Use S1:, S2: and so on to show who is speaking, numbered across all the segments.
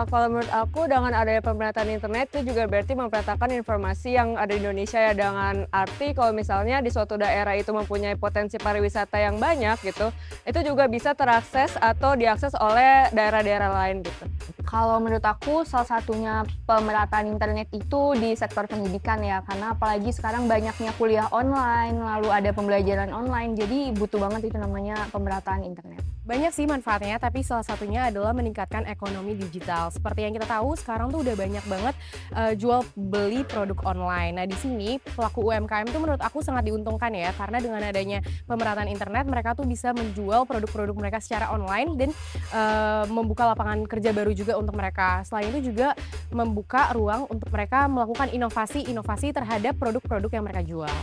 S1: Uh, kalau menurut aku dengan adanya pemerataan internet itu juga berarti memperatakan informasi yang ada di Indonesia ya dengan arti kalau misalnya di suatu daerah itu mempunyai potensi pariwisata yang banyak gitu, itu juga bisa terakses atau diakses oleh daerah-daerah lain gitu.
S2: Kalau menurut aku salah satunya pemerataan internet itu di sektor pendidikan ya karena apalagi sekarang banyaknya kuliah online lalu ada pembelajaran online jadi butuh banget itu namanya pemerataan internet.
S3: Banyak sih manfaatnya, tapi salah satunya adalah meningkatkan ekonomi digital. Seperti yang kita tahu, sekarang tuh udah banyak banget uh, jual beli produk online. Nah, di sini pelaku UMKM itu menurut aku sangat diuntungkan ya, karena dengan adanya pemerataan internet, mereka tuh bisa menjual produk-produk mereka secara online dan uh, membuka lapangan kerja baru juga untuk mereka. Selain itu juga membuka ruang untuk mereka melakukan inovasi-inovasi terhadap produk-produk yang mereka jual.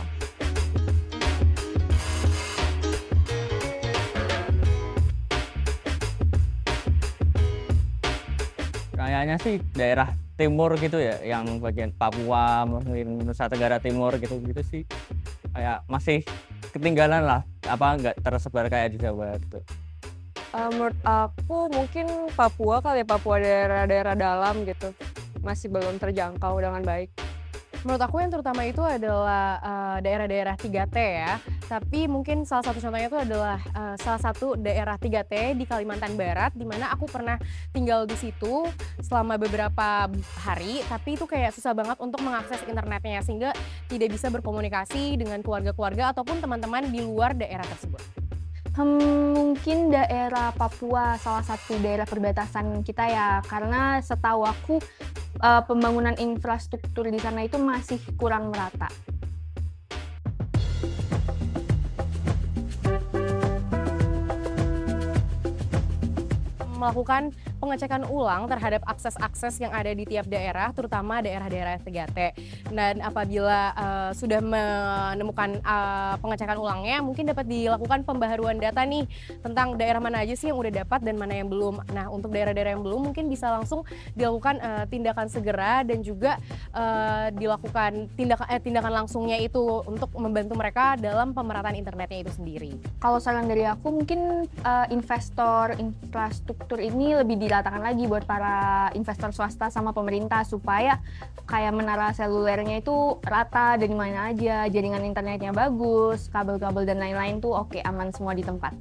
S4: Kayaknya sih daerah timur gitu ya, yang bagian Papua, mungkin Nusa Tenggara Timur gitu-gitu sih kayak masih ketinggalan lah, apa nggak tersebar kayak di Jawa gitu.
S1: Uh, menurut aku mungkin Papua kali ya, Papua daerah-daerah dalam gitu, masih belum terjangkau dengan baik.
S3: Menurut aku yang terutama itu adalah uh, daerah-daerah 3T ya. Tapi mungkin salah satu contohnya itu adalah uh, salah satu daerah 3T di Kalimantan Barat di mana aku pernah tinggal di situ selama beberapa hari, tapi itu kayak susah banget untuk mengakses internetnya sehingga tidak bisa berkomunikasi dengan keluarga-keluarga ataupun teman-teman di luar daerah tersebut.
S2: Hmm, mungkin daerah Papua salah satu daerah perbatasan kita ya, karena setahu aku uh, pembangunan infrastruktur di sana itu masih kurang merata.
S3: melakukan pengecekan ulang terhadap akses-akses yang ada di tiap daerah, terutama daerah-daerah 3T. Dan apabila uh, sudah menemukan uh, pengecekan ulangnya, mungkin dapat dilakukan pembaharuan data nih tentang daerah mana aja sih yang udah dapat dan mana yang belum. Nah, untuk daerah-daerah yang belum mungkin bisa langsung dilakukan uh, tindakan segera dan juga uh, dilakukan tindakan eh, tindakan langsungnya itu untuk membantu mereka dalam pemerataan internetnya itu sendiri.
S2: Kalau saran dari aku mungkin uh, investor infrastruktur ini lebih diratakan lagi buat para investor swasta sama pemerintah supaya kayak menara selulernya itu rata dari mana aja, jaringan internetnya bagus, kabel-kabel dan lain-lain tuh oke aman semua di tempat.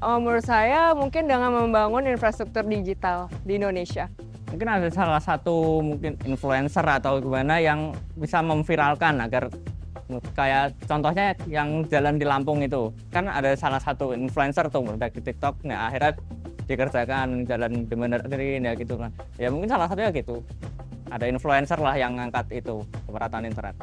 S1: Oh, menurut saya mungkin dengan membangun infrastruktur digital di Indonesia.
S4: Mungkin ada salah satu mungkin influencer atau gimana yang bisa memviralkan agar kayak contohnya yang jalan di Lampung itu kan ada salah satu influencer tuh di TikTok nah akhirnya dikerjakan jalan dibenerin ya gitu kan ya mungkin salah satunya gitu. Ada influencer lah yang ngangkat itu pemerataan internet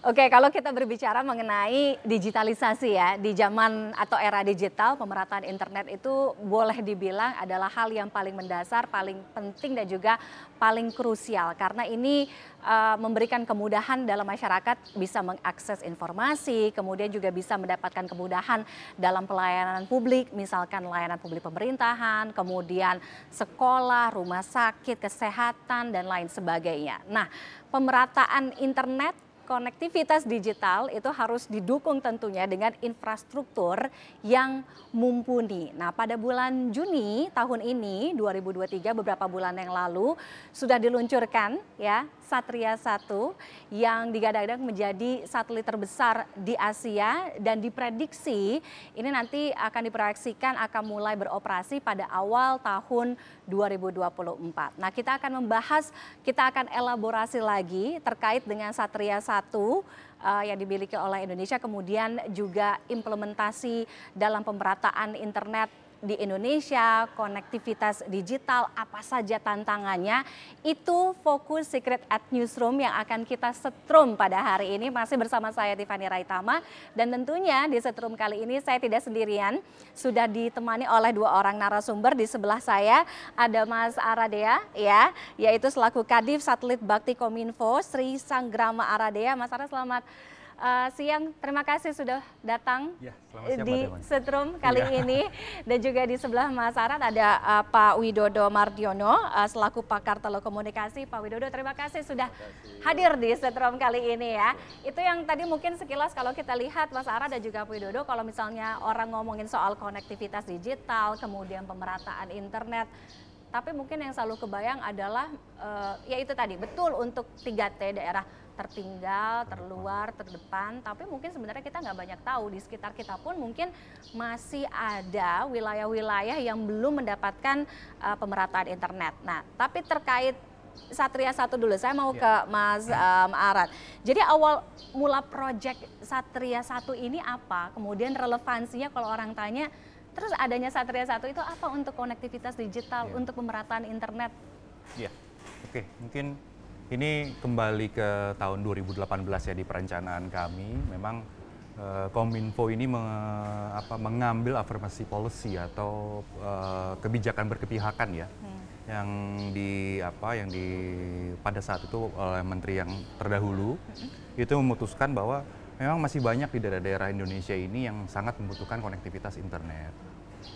S5: Oke, kalau kita berbicara mengenai digitalisasi ya, di zaman atau era digital, pemerataan internet itu boleh dibilang adalah hal yang paling mendasar, paling penting dan juga paling krusial karena ini uh, memberikan kemudahan dalam masyarakat bisa mengakses informasi, kemudian juga bisa mendapatkan kemudahan dalam pelayanan publik, misalkan layanan publik pemerintahan, kemudian sekolah, rumah sakit, kesehatan dan lain sebagainya. Nah, pemerataan internet konektivitas digital itu harus didukung tentunya dengan infrastruktur yang mumpuni. Nah, pada bulan Juni tahun ini 2023 beberapa bulan yang lalu sudah diluncurkan ya Satria 1 yang digadang-gadang menjadi satelit terbesar di Asia dan diprediksi ini nanti akan diproyeksikan akan mulai beroperasi pada awal tahun 2024. Nah, kita akan membahas, kita akan elaborasi lagi terkait dengan Satria 1 uh, eh, yang dimiliki oleh Indonesia kemudian juga implementasi dalam pemerataan internet di Indonesia, konektivitas digital, apa saja tantangannya, itu fokus Secret at Newsroom yang akan kita setrum pada hari ini. Masih bersama saya Tiffany Raitama dan tentunya di setrum kali ini saya tidak sendirian, sudah ditemani oleh dua orang narasumber di sebelah saya ada Mas Aradea ya, yaitu selaku Kadif Satelit Bakti Kominfo Sri Sanggrama Aradea. Mas Ara selamat uh, siang. Terima kasih sudah datang ya, siang, di Setrum kali ya. ini. Dan juga di sebelah Mas Arat ada uh, Pak Widodo Mardiono uh, selaku pakar telekomunikasi. Pak Widodo terima kasih sudah kasih. hadir di Setrum kali ini ya. Itu yang tadi mungkin sekilas kalau kita lihat Mas Arat dan juga Pak Widodo kalau misalnya orang ngomongin soal konektivitas digital, kemudian pemerataan internet, tapi mungkin yang selalu kebayang adalah uh, ya itu tadi betul untuk 3T daerah tertinggal, terluar, terdepan, tapi mungkin sebenarnya kita nggak banyak tahu di sekitar kita pun mungkin masih ada wilayah-wilayah yang belum mendapatkan uh, pemerataan internet. Nah, tapi terkait Satria satu dulu, saya mau ya. ke Mas um, Arat. Jadi awal mula proyek Satria satu ini apa? Kemudian relevansinya kalau orang tanya, terus adanya Satria satu itu apa untuk konektivitas digital, ya. untuk pemerataan internet?
S6: Ya, oke, mungkin ini kembali ke tahun 2018 ya di perencanaan kami. Memang uh, Kominfo ini me, apa, mengambil afirmasi policy atau uh, kebijakan berkepihakan ya. Hmm. Yang di apa yang di pada saat itu oleh menteri yang terdahulu hmm. itu memutuskan bahwa memang masih banyak di daerah-daerah Indonesia ini yang sangat membutuhkan konektivitas internet.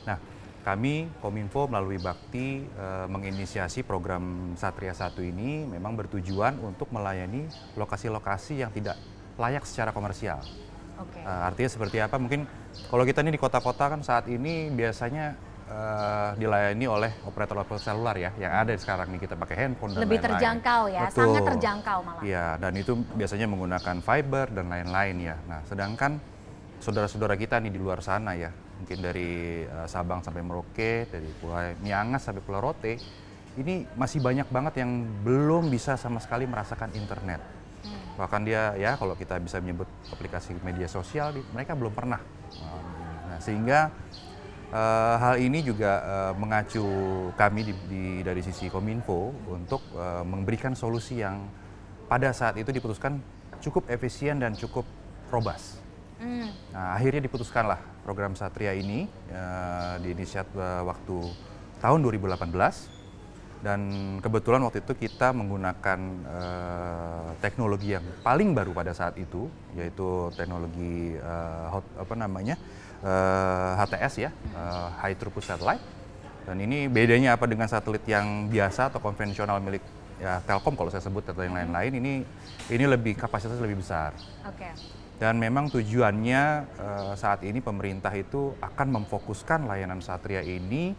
S6: Nah, kami Kominfo melalui Bakti e, menginisiasi program Satria 1 ini memang bertujuan untuk melayani lokasi-lokasi yang tidak layak secara komersial. Okay. E, artinya seperti apa? Mungkin kalau kita ini di kota-kota kan saat ini biasanya e, dilayani oleh operator-operator seluler ya, yang ada sekarang nih kita pakai handphone dan
S5: Lebih lain-lain. terjangkau ya, Betul. sangat terjangkau malah.
S6: Iya, dan itu biasanya menggunakan fiber dan lain-lain ya. Nah, sedangkan saudara-saudara kita nih di luar sana ya, mungkin dari uh, Sabang sampai Merauke, dari Pulau Miangas sampai Pulau Rote, ini masih banyak banget yang belum bisa sama sekali merasakan internet. Hmm. Bahkan dia ya kalau kita bisa menyebut aplikasi media sosial, mereka belum pernah. Nah, sehingga uh, hal ini juga uh, mengacu kami di, di, dari sisi Kominfo untuk uh, memberikan solusi yang pada saat itu diputuskan cukup efisien dan cukup robust. Hmm. Nah, akhirnya diputuskanlah program Satria ini uh, diinisiat uh, waktu tahun 2018 dan kebetulan waktu itu kita menggunakan uh, teknologi yang paling baru pada saat itu yaitu teknologi uh, hot, apa namanya uh, HTS ya uh, High Throughput Satellite dan ini bedanya apa dengan satelit yang biasa atau konvensional milik ya Telkom kalau saya sebut atau yang lain-lain ini ini lebih kapasitas lebih besar. Oke. Okay. Dan memang tujuannya uh, saat ini pemerintah itu akan memfokuskan layanan Satria ini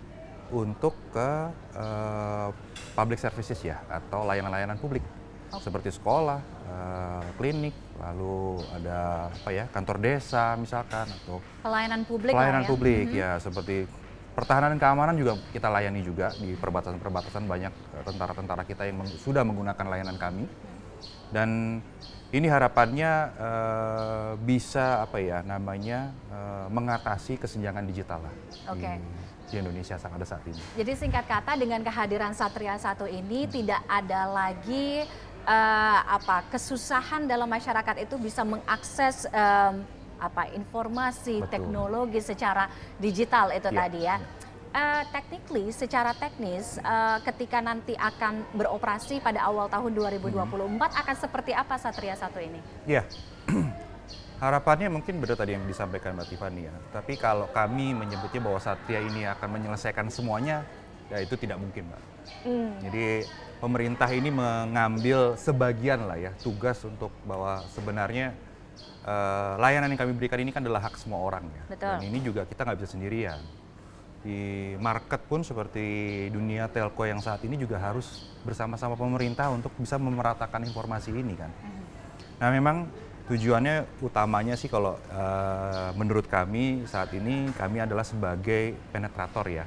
S6: untuk ke uh, public services ya atau layanan-layanan publik okay. seperti sekolah, uh, klinik, lalu ada apa ya kantor desa misalkan atau
S5: pelayanan publik
S6: pelayanan
S5: ya.
S6: publik mm -hmm. ya seperti pertahanan dan keamanan juga kita layani juga di perbatasan-perbatasan banyak tentara-tentara kita yang meng sudah menggunakan layanan kami dan ini harapannya uh, bisa apa ya namanya uh, mengatasi kesenjangan digital lah okay. di, di Indonesia saat ada saat ini.
S5: Jadi singkat kata dengan kehadiran Satria satu ini hmm. tidak ada lagi uh, apa kesusahan dalam masyarakat itu bisa mengakses um, apa informasi Betul. teknologi secara digital itu ya, tadi ya. ya uh, technically secara teknis uh, ketika nanti akan beroperasi pada awal tahun 2024 hmm. akan seperti apa Satria satu ini?
S6: Ya. Harapannya mungkin benar tadi yang disampaikan Mbak Tiffany ya. Tapi kalau kami menyebutnya bahwa Satria ini akan menyelesaikan semuanya, ya itu tidak mungkin Mbak. Hmm. Jadi pemerintah ini mengambil sebagian lah ya tugas untuk bahwa sebenarnya uh, layanan yang kami berikan ini kan adalah hak semua orang ya. Betul. Dan ini juga kita nggak bisa sendirian di market pun seperti dunia telco yang saat ini juga harus bersama-sama pemerintah untuk bisa memeratakan informasi ini kan. Mhm. Nah memang tujuannya utamanya sih kalau uh, menurut kami saat ini kami adalah sebagai penetrator ya.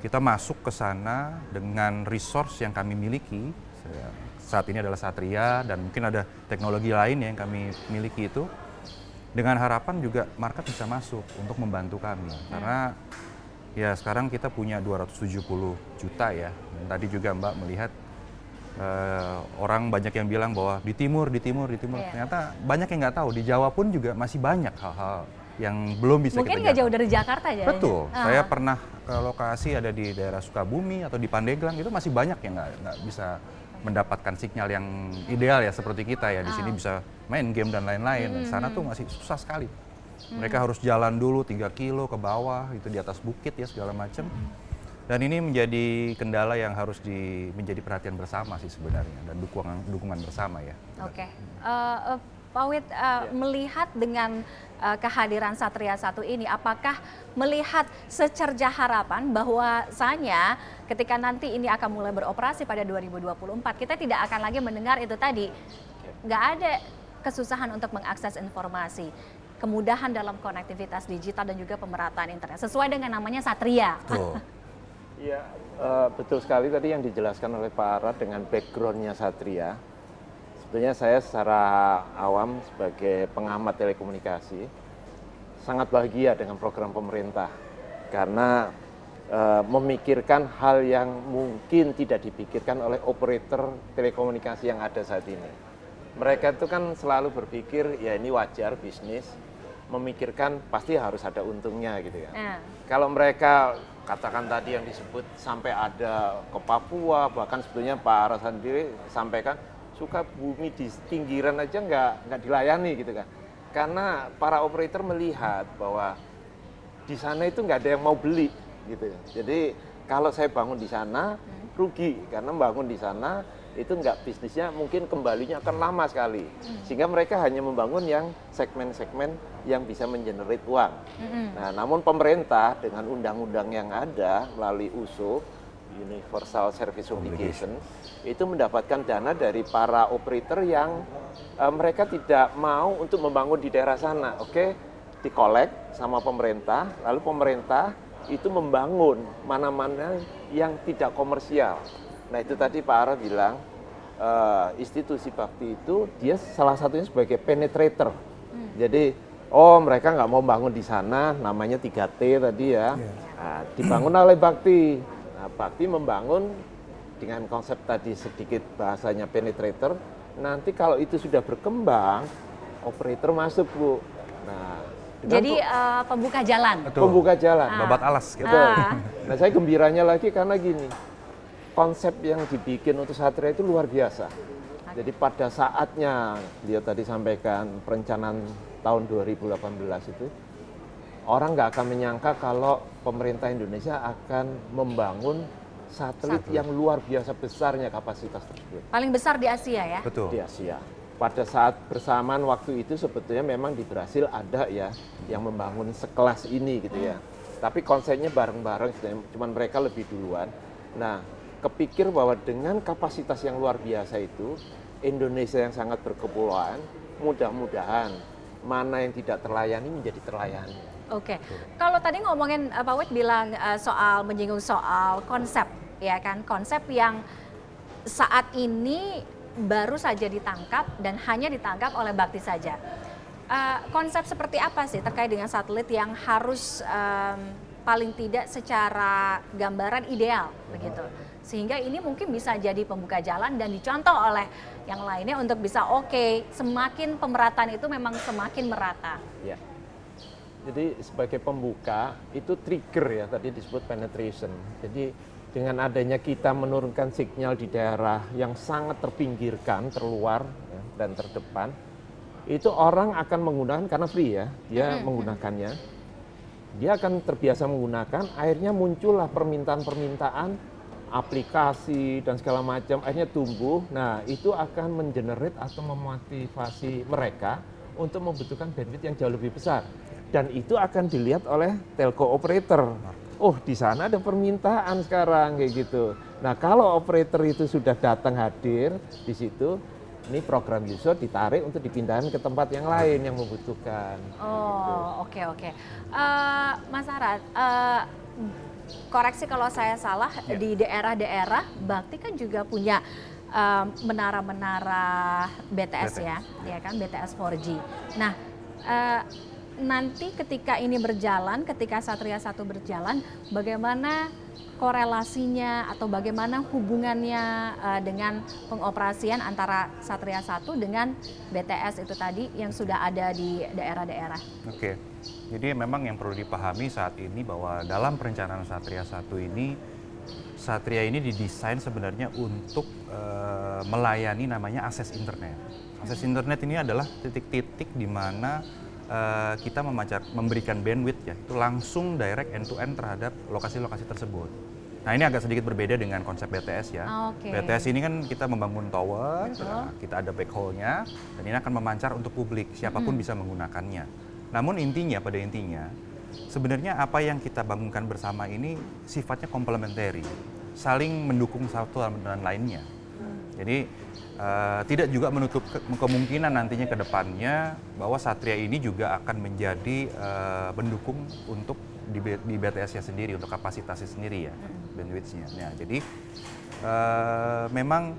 S6: Kita masuk ke sana dengan resource yang kami miliki. Saat ini adalah Satria dan mungkin ada teknologi lain yang kami miliki itu. Dengan harapan juga market bisa masuk untuk membantu kami. Karena Ya sekarang kita punya 270 juta ya. Dan tadi juga Mbak melihat uh, orang banyak yang bilang bahwa di timur, di timur, di timur. Iya. Ternyata banyak yang nggak tahu. Di Jawa pun juga masih banyak hal-hal yang belum bisa
S5: Mungkin nggak jauh dari Jakarta
S6: ya? Betul. Uh. Saya pernah ke lokasi ada di daerah Sukabumi atau di Pandeglang itu masih banyak yang nggak bisa mendapatkan sinyal yang ideal ya seperti kita ya di uh. sini bisa main game dan lain-lain. Hmm. Sana tuh masih susah sekali. Mereka harus jalan dulu 3 kilo ke bawah, itu di atas bukit ya segala macam. Dan ini menjadi kendala yang harus di, menjadi perhatian bersama sih sebenarnya dan dukungan dukungan bersama ya.
S5: Oke. Okay. Uh, uh, Pak Wid, uh, melihat dengan uh, kehadiran Satria satu ini, apakah melihat secerca harapan bahwasanya ketika nanti ini akan mulai beroperasi pada 2024, kita tidak akan lagi mendengar itu tadi, nggak ada kesusahan untuk mengakses informasi kemudahan dalam konektivitas digital dan juga pemerataan internet sesuai dengan namanya Satria.
S6: Betul.
S7: Iya, eh, betul sekali tadi yang dijelaskan oleh Pak Ara dengan backgroundnya Satria. Sebetulnya saya secara awam sebagai pengamat telekomunikasi sangat bahagia dengan program pemerintah karena eh, memikirkan hal yang mungkin tidak dipikirkan oleh operator telekomunikasi yang ada saat ini. Mereka itu kan selalu berpikir ya ini wajar bisnis, memikirkan pasti harus ada untungnya gitu ya.
S5: Nah,
S7: Kalau mereka katakan tadi yang disebut sampai ada ke Papua, bahkan sebetulnya Pak Ara sendiri sampaikan suka bumi di pinggiran aja nggak nggak dilayani gitu kan. Karena para operator melihat bahwa di sana itu nggak ada yang mau beli gitu. Jadi kalau saya bangun di sana rugi karena bangun di sana itu nggak bisnisnya mungkin kembalinya akan lama sekali sehingga mereka hanya membangun yang segmen-segmen yang bisa mengenerate uang. Nah, namun pemerintah dengan undang-undang yang ada melalui USO Universal Service Obligation itu mendapatkan dana dari para operator yang eh, mereka tidak mau untuk membangun di daerah sana. Oke, dikolek sama pemerintah, lalu pemerintah itu membangun mana-mana yang tidak komersial. Nah itu tadi Pak Ara bilang eh, institusi bakti itu dia salah satunya sebagai penetrator. Jadi oh mereka nggak mau bangun di sana, namanya 3T tadi ya. Nah, dibangun oleh bakti. Nah bakti membangun dengan konsep tadi sedikit bahasanya penetrator. Nanti kalau itu sudah berkembang, operator masuk bu. Nah
S5: jadi uh, pembuka jalan.
S6: Betul.
S7: pembuka jalan.
S6: Babat alas gitu.
S5: Ah.
S7: Nah saya gembiranya lagi karena gini, konsep yang dibikin untuk Satria itu luar biasa. Jadi pada saatnya dia tadi sampaikan perencanaan tahun 2018 itu, orang nggak akan menyangka kalau pemerintah Indonesia akan membangun satelit yang luar biasa besarnya kapasitas tersebut
S5: Paling besar di Asia ya.
S6: Betul.
S7: di Asia. Pada saat bersamaan waktu itu sebetulnya memang di Brasil ada ya yang membangun sekelas ini gitu ya. Tapi konsepnya bareng-bareng, sebenarnya, cuman mereka lebih duluan. Nah, kepikir bahwa dengan kapasitas yang luar biasa itu, Indonesia yang sangat berkepulauan, mudah-mudahan mana yang tidak terlayani menjadi terlayani.
S5: Oke, kalau tadi ngomongin uh, Pak Wid bilang uh, soal menyinggung soal konsep, ya kan, konsep yang saat ini baru saja ditangkap dan hanya ditangkap oleh Bakti saja. Uh, konsep seperti apa sih terkait dengan satelit yang harus um, paling tidak secara gambaran ideal begitu, sehingga ini mungkin bisa jadi pembuka jalan dan dicontoh oleh yang lainnya untuk bisa oke, semakin pemerataan itu memang semakin merata.
S7: Ya. Jadi sebagai pembuka itu trigger ya tadi disebut penetration. Jadi dengan adanya kita menurunkan sinyal di daerah yang sangat terpinggirkan, terluar ya, dan terdepan, itu orang akan menggunakan karena free ya, dia menggunakannya. Dia akan terbiasa menggunakan, akhirnya muncullah permintaan-permintaan aplikasi dan segala macam, akhirnya tumbuh. Nah, itu akan mengenerate atau memotivasi mereka untuk membutuhkan bandwidth yang jauh lebih besar. Dan itu akan dilihat oleh telco operator. Oh, di sana ada permintaan sekarang kayak gitu. Nah, kalau operator itu sudah datang hadir di situ, ini program user ditarik untuk dipindahkan ke tempat yang lain yang membutuhkan.
S5: Oh, oke oke. Eh, Mas Arad, eh, koreksi kalau saya salah di daerah-daerah Bakti kan juga punya menara-menara BTS, ya, ya kan BTS 4G. Nah, eh, nanti ketika ini berjalan, ketika Satria satu berjalan, bagaimana korelasinya atau bagaimana hubungannya eh, dengan pengoperasian antara Satria 1 dengan BTS itu tadi yang sudah ada di daerah-daerah.
S6: Oke, jadi memang yang perlu dipahami saat ini bahwa dalam perencanaan Satria 1 ini, Satria ini didesain sebenarnya untuk eh, melayani namanya akses internet. Akses internet ini adalah titik-titik di mana eh, kita memacar, memberikan bandwidth ya, itu langsung direct end to end terhadap lokasi-lokasi tersebut. Nah ini agak sedikit berbeda dengan konsep BTS ya.
S5: Ah, Oke.
S6: BTS ini kan kita membangun tower,
S5: Betul.
S6: nah, kita ada backhaul-nya, dan ini akan memancar untuk publik, siapa pun bisa menggunakannya. Namun intinya, pada intinya, sebenarnya apa yang kita bangunkan bersama ini sifatnya komplementari, saling mendukung satu dan lainnya. Jadi eh, tidak juga menutup ke- kemungkinan nantinya ke depannya bahwa Satria ini juga akan menjadi eh, pendukung untuk di, di BTS-nya sendiri, untuk kapasitasnya sendiri ya, bandwidth-nya. Nah, jadi eh, memang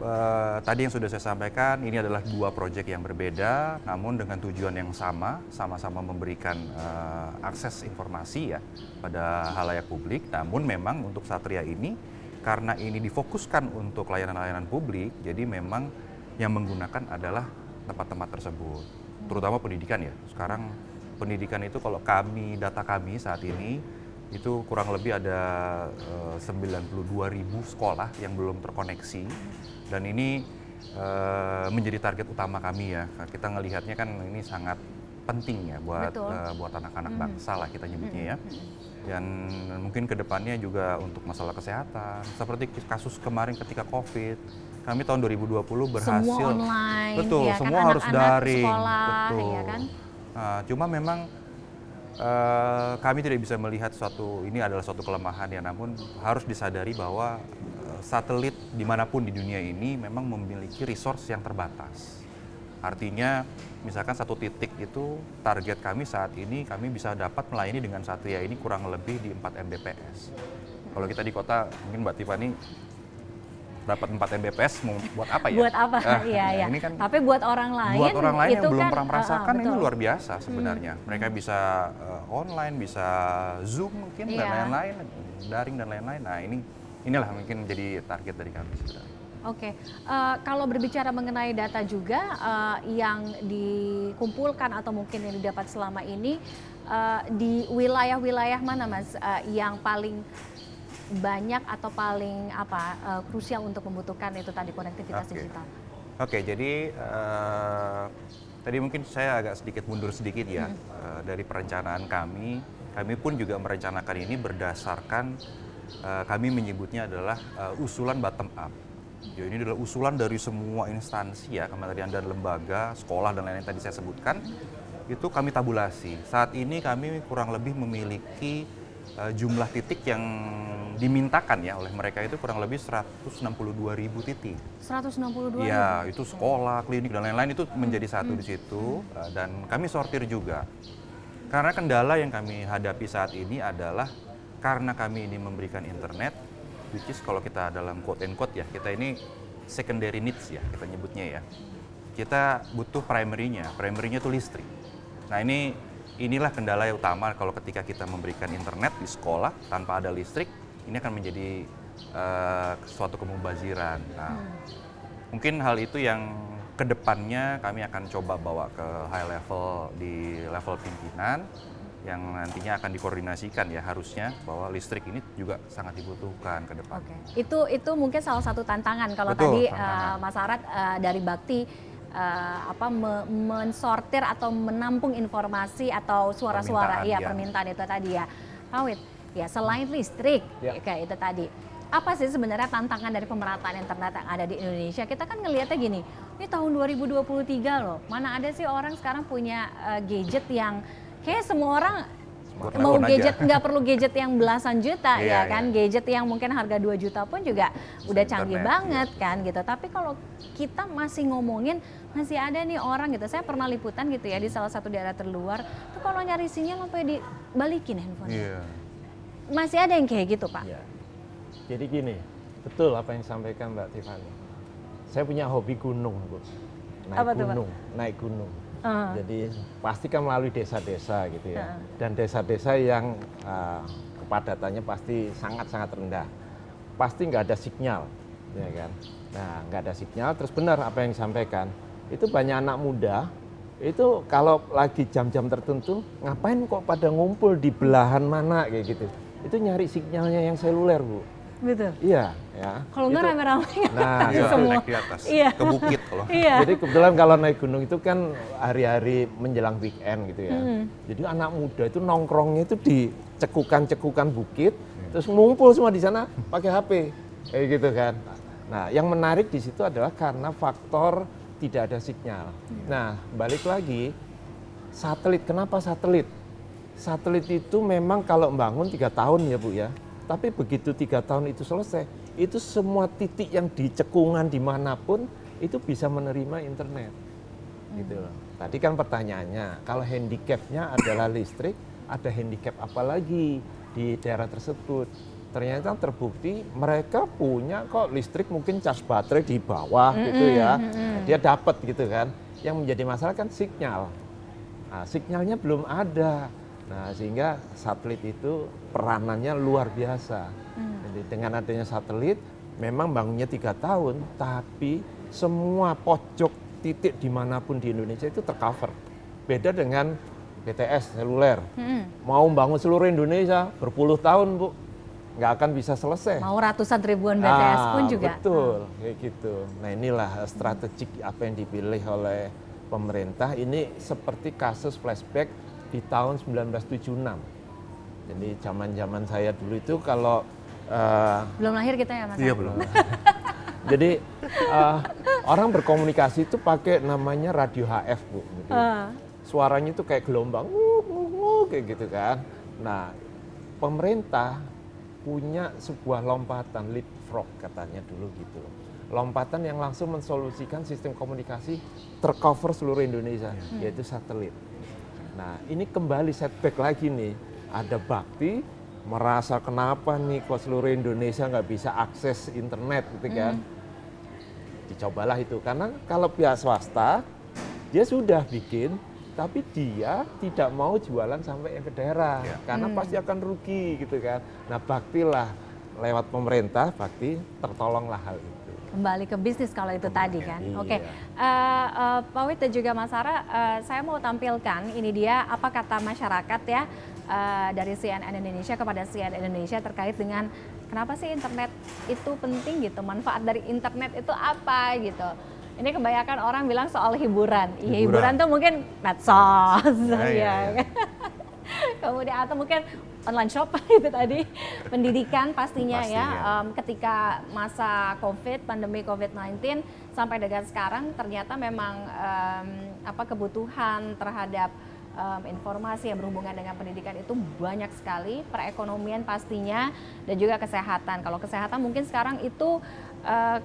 S6: eh, tadi yang sudah saya sampaikan ini adalah dua proyek yang berbeda, namun dengan tujuan yang sama, sama-sama memberikan eh, akses informasi ya pada halayak publik. Namun memang untuk Satria ini karena ini difokuskan untuk layanan-layanan publik, jadi memang yang menggunakan adalah tempat-tempat tersebut, terutama pendidikan ya. Sekarang pendidikan itu kalau kami data kami saat ini itu kurang lebih ada eh, 92 ribu sekolah yang belum terkoneksi dan ini eh, menjadi target utama kami ya. Kita ngelihatnya kan ini sangat penting ya buat
S5: Betul.
S6: eh, buat anak-anak
S5: Mhm.
S6: bangsa lah kita nyebutnya ya.
S5: Mhm.
S6: Dan mungkin ke depannya juga untuk masalah kesehatan, seperti kasus kemarin ketika COVID, kami tahun 2020 berhasil
S5: Semua online,
S6: betul,
S5: ya kan?
S6: semua harus
S5: Anak-anak
S6: daring,
S5: sekolah,
S6: betul.
S5: ya kan?
S6: Nah, cuma memang eh, kami tidak bisa melihat suatu ini adalah suatu kelemahan ya, namun harus disadari bahwa eh, satelit di mana pun di dunia ini memang memiliki resource yang terbatas. Artinya, misalkan satu titik itu target kami saat ini kami bisa dapat melayani dengan Satria ini kurang lebih di 4 Mbps. Kalau kita di kota, mungkin Mbak Tiffany dapat 4 Mbps mau buat apa ya?
S5: Buat apa?
S6: Ah,
S5: Iya,
S6: nah,
S5: iya.
S6: Ini kan
S5: Tapi buat orang lain
S6: buat orang lain
S5: itu
S6: yang belum
S5: kan,
S6: pernah
S5: ah, ah,
S6: merasakan ini
S5: betul.
S6: luar biasa sebenarnya. Mereka bisa eh, online, bisa zoom mungkin dan
S5: Iya.
S6: lain-lain, daring dan lain-lain. Nah ini inilah mungkin jadi target dari kami sebenarnya.
S5: Oke, Eh, kalau berbicara mengenai data juga eh, yang dikumpulkan atau mungkin yang didapat selama ini eh, di wilayah-wilayah mana, Mas, eh, yang paling banyak atau paling apa eh, krusial untuk membutuhkan itu tadi konektivitas
S6: Oke.
S5: digital?
S6: Oke, jadi eh, tadi mungkin saya agak sedikit mundur sedikit ya Eh, dari perencanaan kami. Kami pun juga merencanakan ini berdasarkan eh, kami menyebutnya adalah eh, usulan bottom up. Ya, ini adalah usulan dari semua instansi ya, kementerian dan lembaga, sekolah dan lain-lain tadi saya sebutkan. Itu kami tabulasi. Saat ini kami kurang lebih memiliki eh, jumlah titik yang dimintakan ya oleh mereka itu kurang lebih 162 ribu titik.
S5: 162
S6: Iya, itu sekolah, klinik dan lain-lain itu menjadi satu di situ uh, dan kami sortir juga. Karena kendala yang kami hadapi saat ini adalah karena kami ini memberikan internet, which is kalau kita dalam quote and quote ya, kita ini secondary needs ya, kita nyebutnya ya. Kita butuh primary-nya, primary-nya itu listrik. Nah ini inilah kendala yang utama kalau ketika kita memberikan internet di sekolah tanpa ada listrik, ini akan menjadi uh, suatu kemubaziran. Nah, mungkin hal itu yang ke depannya kami akan coba bawa ke high level di level pimpinan yang nantinya akan dikoordinasikan ya harusnya bahwa listrik ini juga sangat dibutuhkan ke depan.
S5: Oke, itu itu mungkin salah satu tantangan kalau
S6: Betul,
S5: tadi
S6: tantangan.
S5: eh, Mas Arat eh, dari Bakti eh, apa me- mensortir atau menampung informasi atau suara-suara ya
S6: ya.
S5: permintaan itu tadi ya. Pawit, ya selain listrik
S8: Ya.
S5: kayak itu tadi. Apa sih sebenarnya tantangan dari pemerataan internet yang ada di Indonesia? Kita kan ngelihatnya gini, ini tahun 2023 loh. Mana ada sih orang sekarang punya eh, gadget yang kayak semua orang mau gadget nggak perlu gadget yang belasan juta
S6: Iya,
S5: ya
S6: iya.
S5: kan gadget yang mungkin harga 2 juta pun juga udah canggih
S6: internet,
S5: banget kan gitu tapi kalau kita masih ngomongin masih ada nih orang gitu saya pernah liputan gitu ya di salah satu daerah terluar tuh kalau nyari sinyal sampai dibalikin handphone
S6: Iya.
S5: masih ada yang kayak gitu pak
S8: Ya. Jadi gini, betul apa yang disampaikan Mbak Tiffany. Saya punya hobi gunung, Bu. Naik
S5: Apa tuh, Pak?
S8: gunung, naik gunung.
S5: Ah.
S8: Jadi pasti kan melalui desa-desa gitu ya.
S5: Ah.
S8: Dan desa-desa yang ah, kepadatannya pasti sangat-sangat rendah. Pasti nggak ada sinyal, ya kan. Nah, nggak ada sinyal. Terus benar apa yang disampaikan. Itu banyak anak muda itu kalau lagi jam-jam tertentu ngapain kok pada ngumpul di belahan mana kayak gitu. Itu nyari sinyalnya yang seluler, Bu.
S5: Betul.
S7: Iya, ya.
S5: Kalau nggak
S7: Itu-
S5: rame-rame.
S7: Nah,
S6: Iya,
S5: semua.
S6: naik di atas.
S5: Iya.
S6: Ke bukit kalau.
S5: Iya.
S7: Jadi kebetulan kalau naik gunung itu kan hari-hari menjelang weekend gitu ya.
S5: Hmm.
S7: Jadi anak muda itu nongkrongnya itu di cekukan-cekukan bukit, terus ngumpul semua di sana pakai HP, kayak gitu kan. Nah, yang menarik di situ adalah karena faktor tidak ada sinyal. Nah, balik lagi satelit. Kenapa satelit? Satelit itu memang kalau membangun tiga tahun ya bu ya. Tapi begitu tiga tahun itu selesai, itu semua titik yang di cekungan di mana pun itu bisa menerima internet. Gitu loh. Tadi kan pertanyaannya, kalau handicapnya adalah listrik, ada handicap apa lagi di daerah tersebut? Ternyata terbukti mereka punya kok listrik mungkin cas baterai di bawah gitu ya. Dia dapat gitu kan. Yang menjadi masalah kan sinyal. Nah, sinyalnya belum ada. Nah, sehingga satelit itu peranannya luar biasa. Jadi dengan adanya satelit, memang bangunnya tiga tahun, tapi semua pojok titik di mana pun di Indonesia itu tercover. Beda dengan BTS seluler. Mau bangun seluruh Indonesia berpuluh tahun, Bu, nggak akan bisa selesai.
S5: Mau ratusan ribuan BTS pun
S7: Ah,
S5: juga.
S7: Betul, kayak gitu. Nah inilah strategik apa yang dipilih oleh pemerintah. Ini seperti kasus flashback di tahun 1976. Jadi zaman-zaman saya dulu itu kalau eh,
S5: Belum lahir kita ya Mas?
S6: Iya belum.
S7: jadi eh, orang berkomunikasi itu pakai namanya radio HF bu. Jadi,
S5: Ah.
S7: Suaranya itu kayak gelombang, kayak gitu kan. Nah pemerintah punya sebuah lompatan leapfrog katanya dulu gitu. Lompatan yang langsung mensolusikan sistem komunikasi tercover seluruh Indonesia, yaitu satelit. Nah ini kembali setback lagi nih, ada bakti merasa kenapa nih kok seluruh Indonesia nggak bisa akses internet gitu kan. Dicobalah itu, karena kalau pihak swasta dia sudah bikin, tapi dia tidak mau jualan sampai yang ke daerah,
S6: Ya.
S7: karena pasti akan rugi gitu kan. Nah baktilah lewat pemerintah, bakti tertolonglah hal itu.
S5: Kembali ke bisnis kalau itu tadi kan.
S7: Iya.
S5: Oke, Eh, eh, Pak Wit dan juga Mas Sarah, eh, saya mau tampilkan ini dia apa kata masyarakat ya eh, dari CNN Indonesia kepada CNN Indonesia terkait dengan kenapa sih internet itu penting gitu, manfaat dari internet itu apa gitu. Ini kebanyakan orang bilang soal hiburan. Iya, hiburan,
S6: Hiburan.
S5: tuh mungkin medsos,
S6: Ya, ya,
S5: ya. Kemudian atau mungkin online shop itu tadi, pendidikan pastinya
S6: Pasti,
S5: ya.
S6: ya.
S5: Em, ketika masa COVID, pandemi COVID-19 sampai dengan sekarang ternyata memang em, apa kebutuhan terhadap em, informasi yang berhubungan dengan pendidikan itu banyak sekali, perekonomian pastinya dan juga kesehatan. Kalau kesehatan mungkin sekarang itu eh,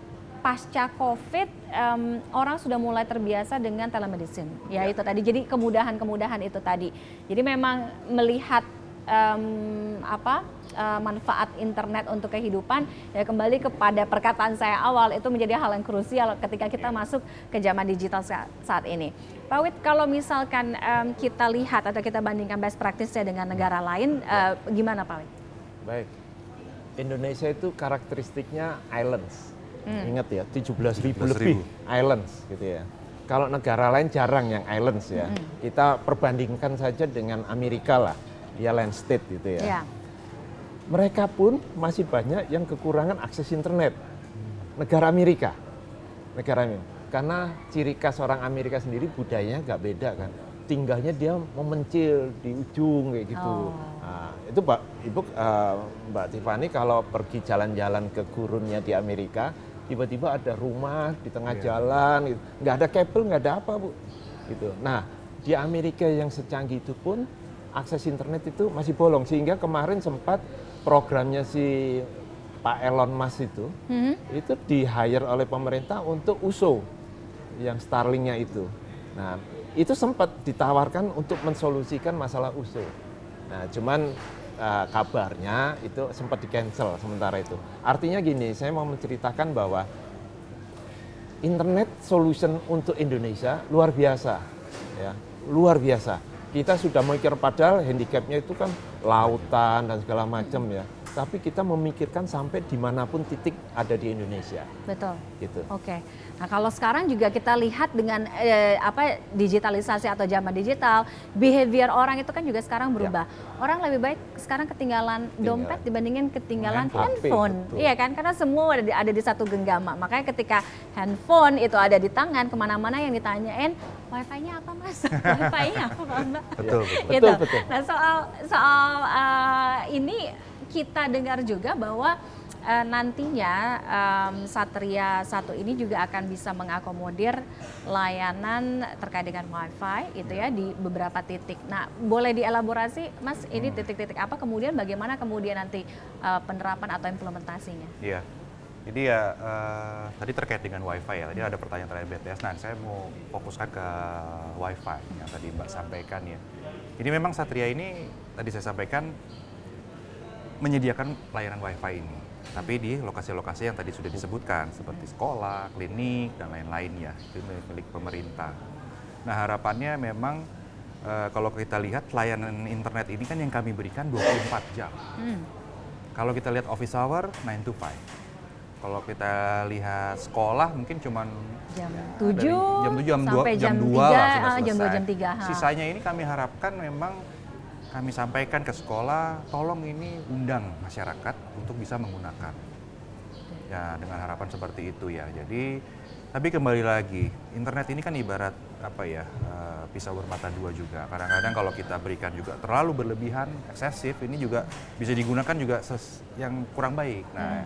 S5: pasca COVID em, orang sudah mulai terbiasa dengan telemedicine. Ya, itu tadi. Jadi kemudahan-kemudahan itu tadi. Jadi memang melihat em, apa eh, manfaat internet untuk kehidupan ya kembali kepada perkataan saya awal itu menjadi hal yang krusial ketika kita masuk ke zaman digital sa- saat ini. Pak Wit, kalau misalkan em, kita lihat atau kita bandingkan best practice-nya dengan negara lain, eh, gimana Pak Wit?
S7: Baik. Indonesia itu karakteristiknya islands. Ingat ya, 17.000
S6: 17.000.
S7: lebih islands gitu ya. Kalau negara lain jarang yang islands ya. Kita perbandingkan saja dengan Amerika lah. Dia land state gitu ya.
S5: Ya.
S7: Mereka pun masih banyak yang kekurangan akses internet. Negara Amerika. Negara Amerika. Karena ciri khas orang Amerika sendiri budayanya nggak beda kan. Tinggalnya dia memencil di ujung kayak gitu.
S5: Oh.
S7: Nah, itu Pak Ibu eh, Mbak Tiffany kalau pergi jalan-jalan ke gurunnya di Amerika, tiba-tiba ada rumah di tengah jalan, gitu. nggak ada kabel, nggak ada apa bu, gitu. Nah di Amerika yang secanggih itu pun akses internet itu masih bolong sehingga kemarin sempat programnya si Pak Elon Musk itu
S5: Hmm?
S7: itu di hire oleh pemerintah untuk USO yang Starlinknya itu. Nah itu sempat ditawarkan untuk mensolusikan masalah USO. Nah cuman eh, kabarnya itu sempat di cancel sementara itu. Artinya gini, saya mau menceritakan bahwa internet solution untuk Indonesia luar biasa, ya luar biasa. Kita sudah mikir padahal handicapnya itu kan lautan dan segala macam ya. tapi kita memikirkan sampai di mana pun titik ada di Indonesia.
S5: Betul.
S7: Gitu.
S5: Oke. Nah, kalau sekarang juga kita lihat dengan eh, apa digitalisasi atau zaman digital, behavior orang itu kan juga sekarang berubah. Orang lebih baik sekarang ketinggalan dompet dibandingin ketinggalan
S7: Handphone.
S5: handphone. Iya kan? Karena semua ada di, ada di satu genggama. Makanya ketika handphone itu ada di tangan, ke mana-mana yang ditanyain, wifi-nya apa mas? wifi-nya apa mbak?
S6: Betul, betul.
S5: Gitu.
S7: Betul, betul.
S5: Nah soal soal eh, ini kita dengar juga bahwa eh, nantinya em, Satria satu ini juga akan bisa mengakomodir layanan terkait dengan wifi itu ya di beberapa titik. Nah boleh dielaborasi mas ini titik-titik apa kemudian bagaimana kemudian nanti eh, penerapan atau implementasinya?
S6: Iya. Jadi ya eh, tadi terkait dengan WiFi ya. Tadi ada pertanyaan terkait BTS. Nah, saya mau fokuskan ke WiFi yang tadi Mbak sampaikan ya. Jadi memang Satria ini tadi saya sampaikan menyediakan layanan WiFi ini. Tapi di lokasi-lokasi yang tadi sudah disebutkan seperti sekolah, klinik dan lain-lain ya. Itu milik pemerintah. Nah, harapannya memang eh, kalau kita lihat layanan internet ini kan yang kami berikan 24 jam.
S5: Hmm.
S6: Kalau kita lihat office hour 9 to 5. Kalau kita lihat sekolah mungkin cuman
S5: Jam
S6: ya,
S5: 7
S6: dari jam 7 jam 2
S5: sampai
S6: jam
S5: jam
S6: 2
S5: 3,
S6: lah sudah
S5: ah, jam 2
S6: selesai.
S5: jam 3. ha.
S6: Sisanya ini kami harapkan memang kami sampaikan ke sekolah, tolong ini undang masyarakat untuk bisa menggunakan. Ya, dengan harapan seperti itu ya. Jadi tapi kembali lagi, internet ini kan ibarat apa ya, eh, pisau bermata dua juga. Kadang-kadang kalau kita berikan juga terlalu berlebihan, eksesif, ini juga bisa digunakan juga ses- yang kurang baik. Nah,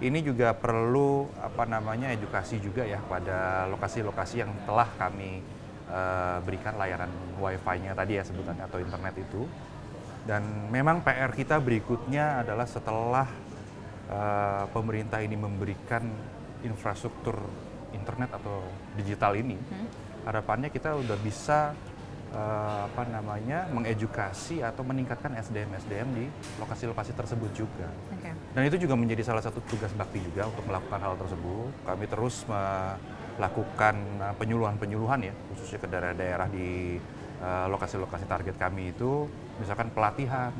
S6: ini juga perlu apa namanya edukasi juga ya pada lokasi-lokasi yang telah kami eh, berikan layanan wifi-nya tadi ya sebutannya atau internet itu. Dan memang PR kita berikutnya adalah setelah eh, pemerintah ini memberikan infrastruktur internet atau digital ini, harapannya kita udah bisa eh, apa namanya mengedukasi atau meningkatkan SDM SDM di lokasi-lokasi tersebut juga.
S5: Oke.
S6: Dan itu juga menjadi salah satu tugas bakti juga untuk melakukan hal tersebut. Kami terus uh, penyuluhan-penyuluhan ya, khususnya ke daerah-daerah di uh, lokasi-lokasi target kami itu, misalkan pelatihan,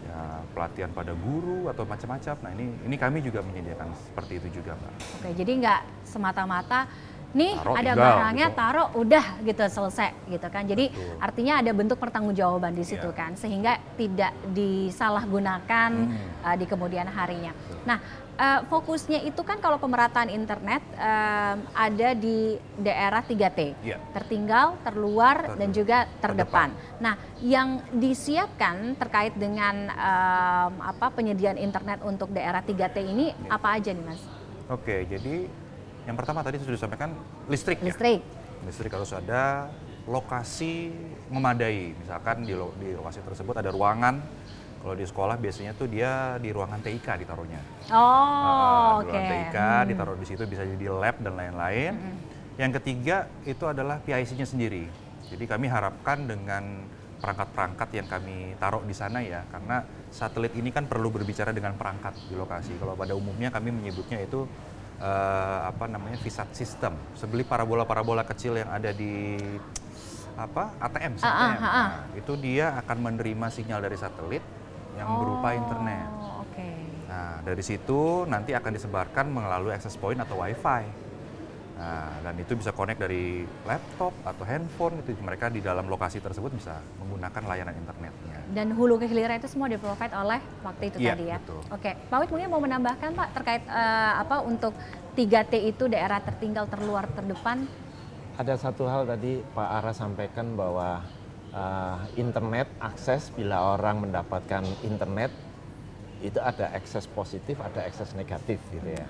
S6: ya pelatihan pada guru atau macam-macam. Nah ini ini kami juga menyediakan seperti itu juga, Mbak.
S5: Oke, jadi nggak semata-mata nih
S6: Taruh,
S5: ada
S6: tinggal,
S5: barangnya
S6: gitu.
S5: taruh udah gitu selesai gitu kan. Jadi
S6: Betul.
S5: artinya ada bentuk pertanggungjawaban di situ
S6: Iya.
S5: kan sehingga tidak disalahgunakan
S6: Hmm.
S5: uh, di kemudian harinya. Nah, uh, fokusnya itu kan kalau pemerataan internet um, ada di daerah 3T.
S6: Iya.
S5: Tertinggal, terluar dan
S6: Terdepan.
S5: juga terdepan. Nah, yang disiapkan terkait dengan um, apa penyediaan internet untuk daerah 3T ini
S6: Iya.
S5: apa aja nih, Mas?
S6: Oke, jadi yang pertama tadi sudah disampaikan listrik, ya.
S5: Listrik.
S6: Listrik harus ada, lokasi memadai. Misalkan di, lo- di lokasi tersebut ada ruangan. Kalau di sekolah biasanya tuh dia di ruangan TIK ditaruhnya.
S5: Oh,
S6: Ah,
S5: oke.
S6: Ruangan TIK
S5: Hmm.
S6: ditaruh di situ bisa jadi lab dan lain-lain. Yang ketiga itu adalah PIC-nya sendiri. Jadi kami harapkan dengan perangkat-perangkat yang kami taruh di sana ya, karena satelit ini kan perlu berbicara dengan perangkat di lokasi. Kalau pada umumnya kami menyebutnya itu eh, apa namanya VSAT system. Sebeli parabola-parabola kecil yang ada di apa ATM, ATM.
S5: ah.
S6: Nah, itu dia akan menerima sinyal dari satelit yang berupa internet.
S5: Oh, Oke.
S6: Nah, dari situ nanti akan disebarkan melalui access point atau wifi. Nah, dan itu bisa connect dari laptop atau handphone itu mereka di dalam lokasi tersebut bisa menggunakan layanan internetnya.
S5: Dan hulu ke hilir itu semua di-provide oleh waktu itu
S6: Iya,
S5: tadi ya.
S6: betul.
S5: Oke, Pak Wid mungkin mau menambahkan Pak terkait eh, apa untuk 3T itu daerah tertinggal, terluar, terdepan.
S7: Ada satu hal tadi Pak Ara sampaikan bahwa uh, internet akses bila orang mendapatkan internet itu ada akses positif, ada akses negatif gitu ya.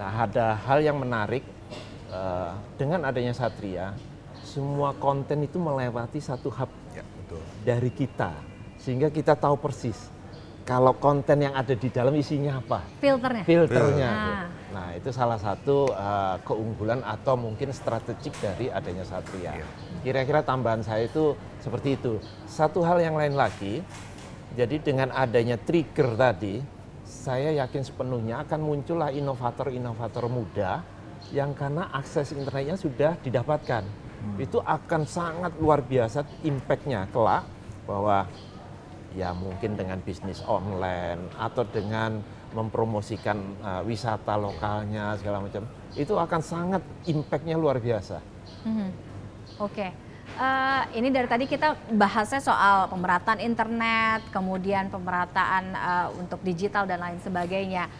S7: Nah ada hal yang menarik uh, dengan adanya Satria, semua konten itu melewati satu hub
S6: Ya, betul.
S7: dari kita sehingga kita tahu persis kalau konten yang ada di dalam isinya apa
S5: Filternya.
S7: filternya.
S5: Ah.
S7: Nah, itu salah satu uh, keunggulan atau mungkin strategik dari adanya Satria.
S6: Iya.
S7: Kira-kira tambahan saya itu seperti itu. Satu hal yang lain lagi, jadi dengan adanya trigger tadi, saya yakin sepenuhnya akan muncullah inovator-inovator muda yang karena akses internetnya sudah didapatkan. Itu akan sangat luar biasa impact-nya kelak bahwa ya mungkin dengan bisnis online atau dengan mempromosikan uh, wisata lokalnya segala macam itu akan sangat impactnya luar biasa.
S5: Mhm. Oke. Eh, ini dari tadi kita bahasnya soal pemerataan internet, kemudian pemerataan eh, untuk digital dan lain sebagainya.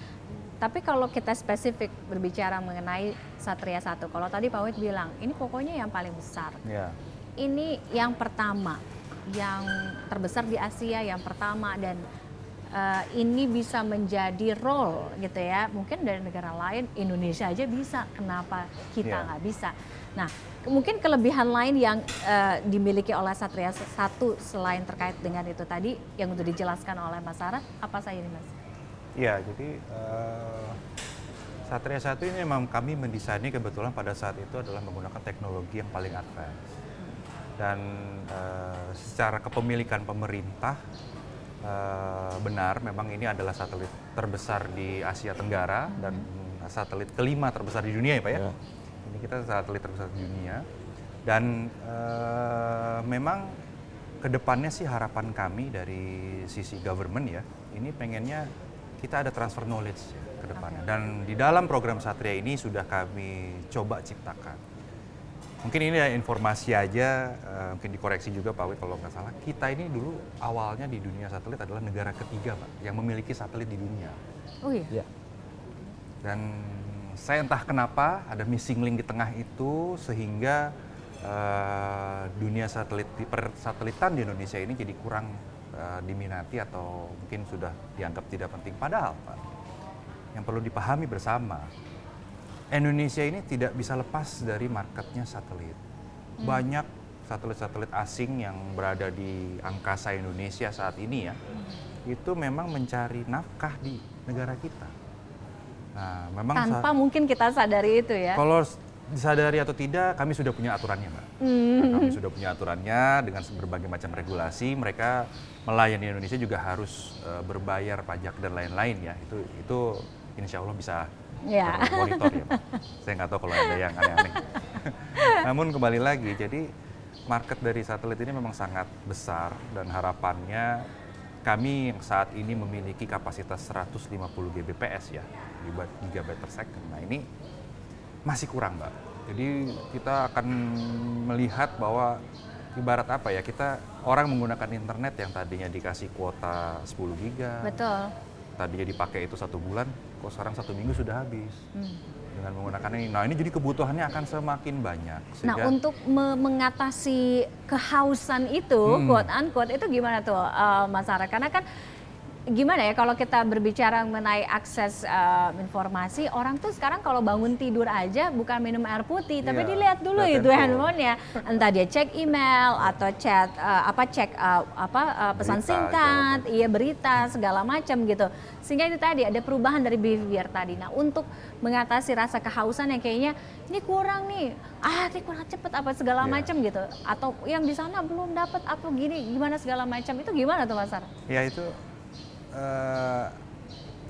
S5: Tapi kalau kita spesifik berbicara mengenai Satria Satu, kalau tadi Pak Wid bilang ini pokoknya yang paling besar.
S6: Ya.
S5: Ini yang pertama, yang terbesar di Asia, yang pertama dan eh, ini bisa menjadi role gitu ya. Mungkin dari negara lain Indonesia aja bisa, kenapa kita
S6: Iya.
S5: nggak bisa? Nah, mungkin kelebihan lain yang eh, dimiliki oleh Satria Satu selain terkait dengan itu tadi yang untuk dijelaskan oleh Mas Sarah, apa saja nih Mas?
S6: Iya, jadi eh, Satria Satu ini memang kami mendesainnya kebetulan pada saat itu adalah menggunakan teknologi yang paling advance. Dan eh, secara kepemilikan pemerintah eh, benar, memang ini adalah satelit terbesar di Asia Tenggara dan satelit kelima terbesar di dunia ya Pak ya.
S7: Ya.
S6: Ini kita satelit terbesar di dunia. Dan eh, memang ke depannya sih harapan kami dari sisi government ya, ini pengennya kita ada transfer knowledge ya, ke depannya. Dan di dalam program Satria ini sudah kami coba ciptakan. Mungkin ini ya informasi aja, eh, mungkin dikoreksi juga Pak Wid kalau nggak salah. Kita ini dulu awalnya di dunia satelit adalah negara ketiga Pak, yang memiliki satelit di dunia.
S5: Oh iya.
S7: Ya.
S6: Dan saya entah kenapa ada missing link di tengah itu sehingga eh, dunia satelit per satelitan di Indonesia ini jadi kurang eh, diminati atau mungkin sudah dianggap tidak penting. Padahal Pak, yang perlu dipahami bersama, Indonesia ini tidak bisa lepas dari marketnya satelit. Banyak satelit-satelit asing yang berada di angkasa Indonesia saat ini ya, itu memang mencari nafkah di negara kita. Nah, memang
S5: Tanpa mungkin kita sadari itu ya.
S6: kalau disadari atau tidak, kami sudah punya aturannya, Mbak.
S5: Hmm.
S6: Kami sudah punya aturannya dengan berbagai macam regulasi. Mereka melayani Indonesia juga harus eh, berbayar pajak dan lain-lain ya. Itu itu insya Allah bisa
S5: Ya.
S6: monitor ya. Saya nggak tahu kalau ada yang aneh-aneh. Namun kembali lagi, jadi market dari satelit ini memang sangat besar dan harapannya kami yang saat ini memiliki kapasitas 150 Gbps ya, gigabyte per second. Nah ini masih kurang, Mbak. Jadi kita akan melihat bahwa ibarat apa ya, kita orang menggunakan internet yang tadinya dikasih kuota 10 giga,
S5: Betul.
S6: tadinya dipakai itu satu bulan, kok sekarang satu minggu sudah habis
S5: Hmm.
S6: dengan menggunakan ini. Nah ini jadi kebutuhannya akan semakin banyak.
S5: Nah,
S6: Sehingga
S5: untuk me- mengatasi kehausan itu,
S6: Hmm.
S5: quote unquote, itu gimana tuh, eh, Mas Sarah? Karena kan gimana ya kalau kita berbicara mengenai akses eh, informasi, orang tuh sekarang kalau bangun tidur aja bukan minum air putih, tapi
S6: Iya,
S5: dilihat dulu itu
S6: handphone.
S5: handphonenya, entah dia cek email atau chat eh, apa cek eh, apa eh, pesan
S6: Berita,
S5: singkat, iya berita segala macam gitu. Sehingga itu tadi ada perubahan dari behavior tadi. Nah, untuk mengatasi rasa kehausan yang kayaknya ini kurang nih, ah ini kurang cepet apa segala
S6: Iya.
S5: macam gitu. Atau yang di sana belum dapat apa gini gimana segala macam itu gimana tuh Mas Sar?
S6: ya itu eh,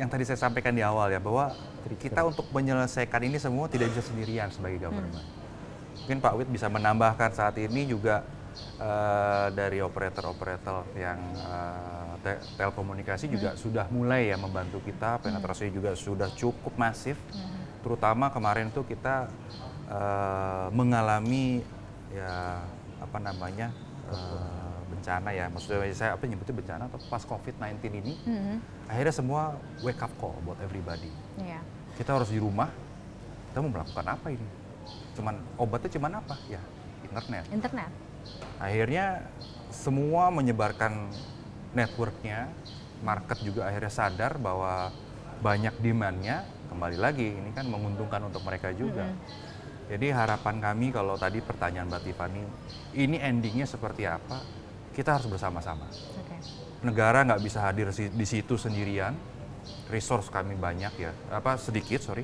S6: yang tadi saya sampaikan di awal ya bahwa kita untuk menyelesaikan ini semua tidak bisa sendirian sebagai government. Mungkin Pak Wid bisa menambahkan saat ini juga eh, dari operator-operator yang eh, te- telekomunikasi juga sudah mulai ya membantu kita penetrasinya juga sudah cukup masif. Terutama kemarin tuh kita eh, mengalami ya apa namanya eh, bencana ya maksudnya saya apa nyebutnya bencana atau pas COVID-19 ini akhirnya semua wake up call buat everybody.
S5: Iya.
S6: Kita harus di rumah, kita mau melakukan apa ini? Cuman obatnya cuman apa? Ya internet.
S5: Internet.
S6: Akhirnya semua menyebarkan networknya, market juga akhirnya sadar bahwa banyak demandnya. Kembali lagi ini kan menguntungkan untuk mereka juga. Jadi harapan kami kalau tadi pertanyaan Mbak Tiffany, ini endingnya seperti apa? Kita harus bersama-sama.
S5: Oke.
S6: Negara nggak bisa hadir di situ sendirian. Resource kami banyak ya, apa sedikit sorry.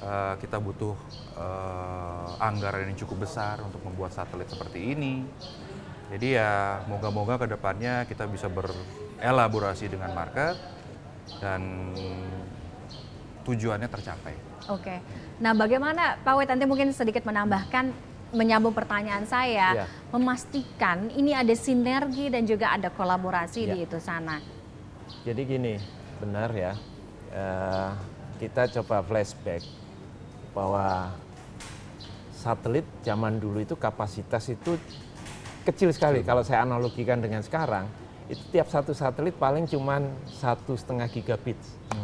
S6: Eh, kita butuh eh, anggaran yang cukup besar untuk membuat satelit seperti ini. Jadi ya moga-moga ke depannya kita bisa berelaborasi dengan market dan tujuannya tercapai.
S5: Oke. Nah, bagaimana Pak Wet nanti mungkin sedikit menambahkan menyambung pertanyaan saya,
S7: Ya.
S5: memastikan ini ada sinergi dan juga ada kolaborasi
S7: Ya.
S5: di itu sana.
S7: Jadi gini, benar ya. Eh, kita coba flashback bahwa satelit zaman dulu itu kapasitas itu kecil sekali. Kalau saya analogikan dengan sekarang, itu tiap satu satelit paling cuman satu setengah gigabit.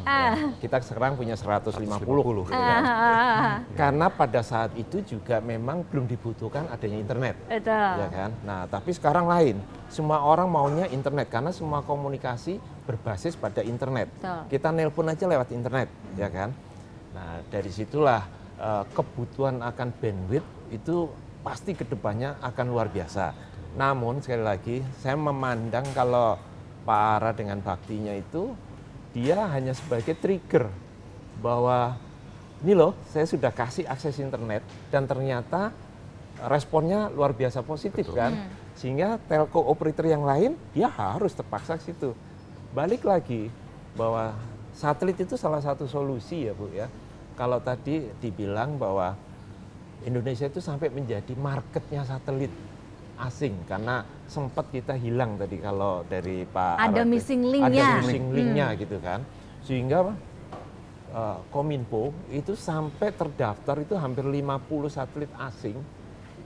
S5: Ah.
S7: Kita sekarang punya 150.
S6: 150,
S7: gitu kan.
S5: Ah,
S7: Karena pada saat itu juga memang belum dibutuhkan adanya internet.
S5: betul.
S7: ya kan? Nah, tapi sekarang lain. Semua orang maunya internet karena semua komunikasi berbasis pada internet.
S5: Betul.
S7: Kita nelpon aja lewat internet, ya kan? Nah, dari situlah eh, kebutuhan akan bandwidth itu pasti ke depannya akan luar biasa. Namun sekali lagi, saya memandang kalau Pak Ara dengan baktinya itu dia hanya sebagai trigger bahwa ini loh, saya sudah kasih akses internet dan ternyata responnya luar biasa positif kan. Sehingga telco operator yang lain dia harus terpaksa ke situ. Balik lagi bahwa satelit itu salah satu solusi ya Bu ya. Kalau tadi dibilang bahwa Indonesia itu sampai menjadi marketnya satelit asing karena sempat kita hilang tadi kalau dari Pak
S5: Ada
S7: Arad ya.
S5: missing link-nya.
S7: Ada missing link-nya gitu kan. Sehingga eh, Kominfo itu sampai terdaftar itu hampir 50 satelit asing